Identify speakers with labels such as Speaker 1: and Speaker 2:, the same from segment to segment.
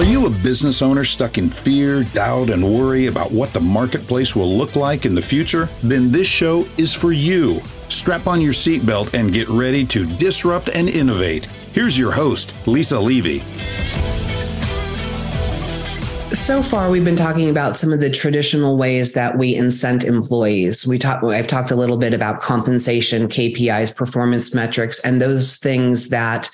Speaker 1: Are you a business owner stuck in fear, doubt, and worry about what the marketplace will look like in the future? Then this show is for you. Strap on your seatbelt and get ready to disrupt and innovate. Here's your host, Lisa Levy.
Speaker 2: So far, we've been talking about some of the traditional ways that we incent employees. We talk, I've talked a little bit about compensation, KPIs, performance metrics, and those things that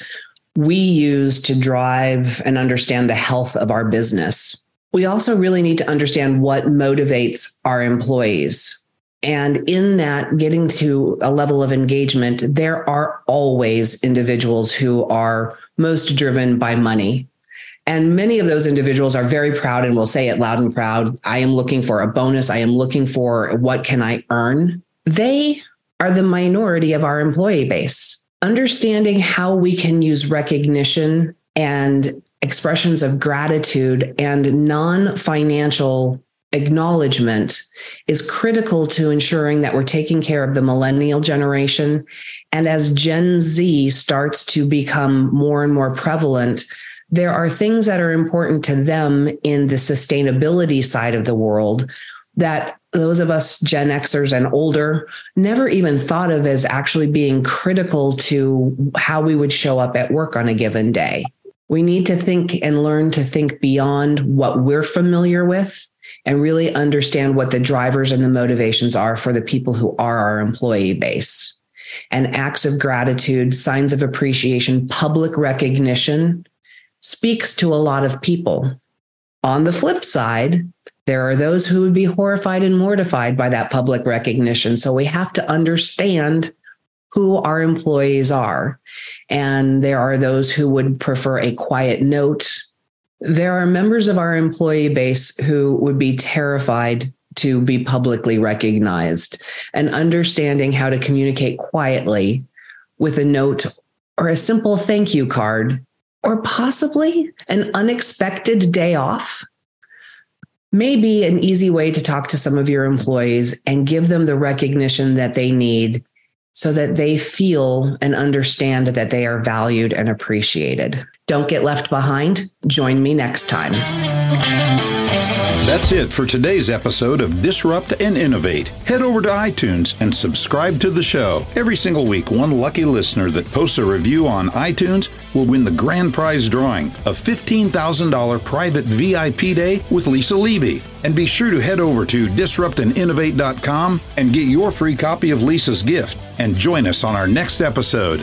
Speaker 2: we use to drive and understand the health of our business. We also really need to understand what motivates our employees. And in that, getting to a level of engagement, there are always individuals who are most driven by money. And many of those individuals are very proud and will say it loud and proud I am looking for a bonus. I am looking for what can I earn. They are the minority of our employee base understanding how we can use recognition and expressions of gratitude and non financial acknowledgement is critical to ensuring that we're taking care of the millennial generation. And as Gen Z starts to become more and more prevalent, there are things that are important to them in the sustainability side of the world that those of us Gen Xers and older never even thought of as actually being critical to how we would show up at work on a given day. We need to think and learn to think beyond what we're familiar with and really understand what the drivers and the motivations are for the people who are our employee base. And acts of gratitude, signs of appreciation, public recognition speaks to a lot of people. On the flip side, there are those who would be horrified and mortified by that public recognition. So we have to understand who our employees are. And there are those who would prefer a quiet note. There are members of our employee base who would be terrified to be publicly recognized and understanding how to communicate quietly with a note or a simple thank you card or possibly an unexpected day off may be an easy way to talk to some of your employees and give them the recognition that they need so that they feel and understand that they are valued and appreciated. Don't get left behind. Join me next time.
Speaker 1: That's it for today's episode of Disrupt and Innovate. Head over to iTunes and subscribe to the show. Every single week, one lucky listener that posts a review on iTunes will win the grand prize drawing a $15,000 private VIP day with Lisa Levy. And be sure to head over to disruptandinnovate.com and get your free copy of Lisa's gift and join us on our next episode.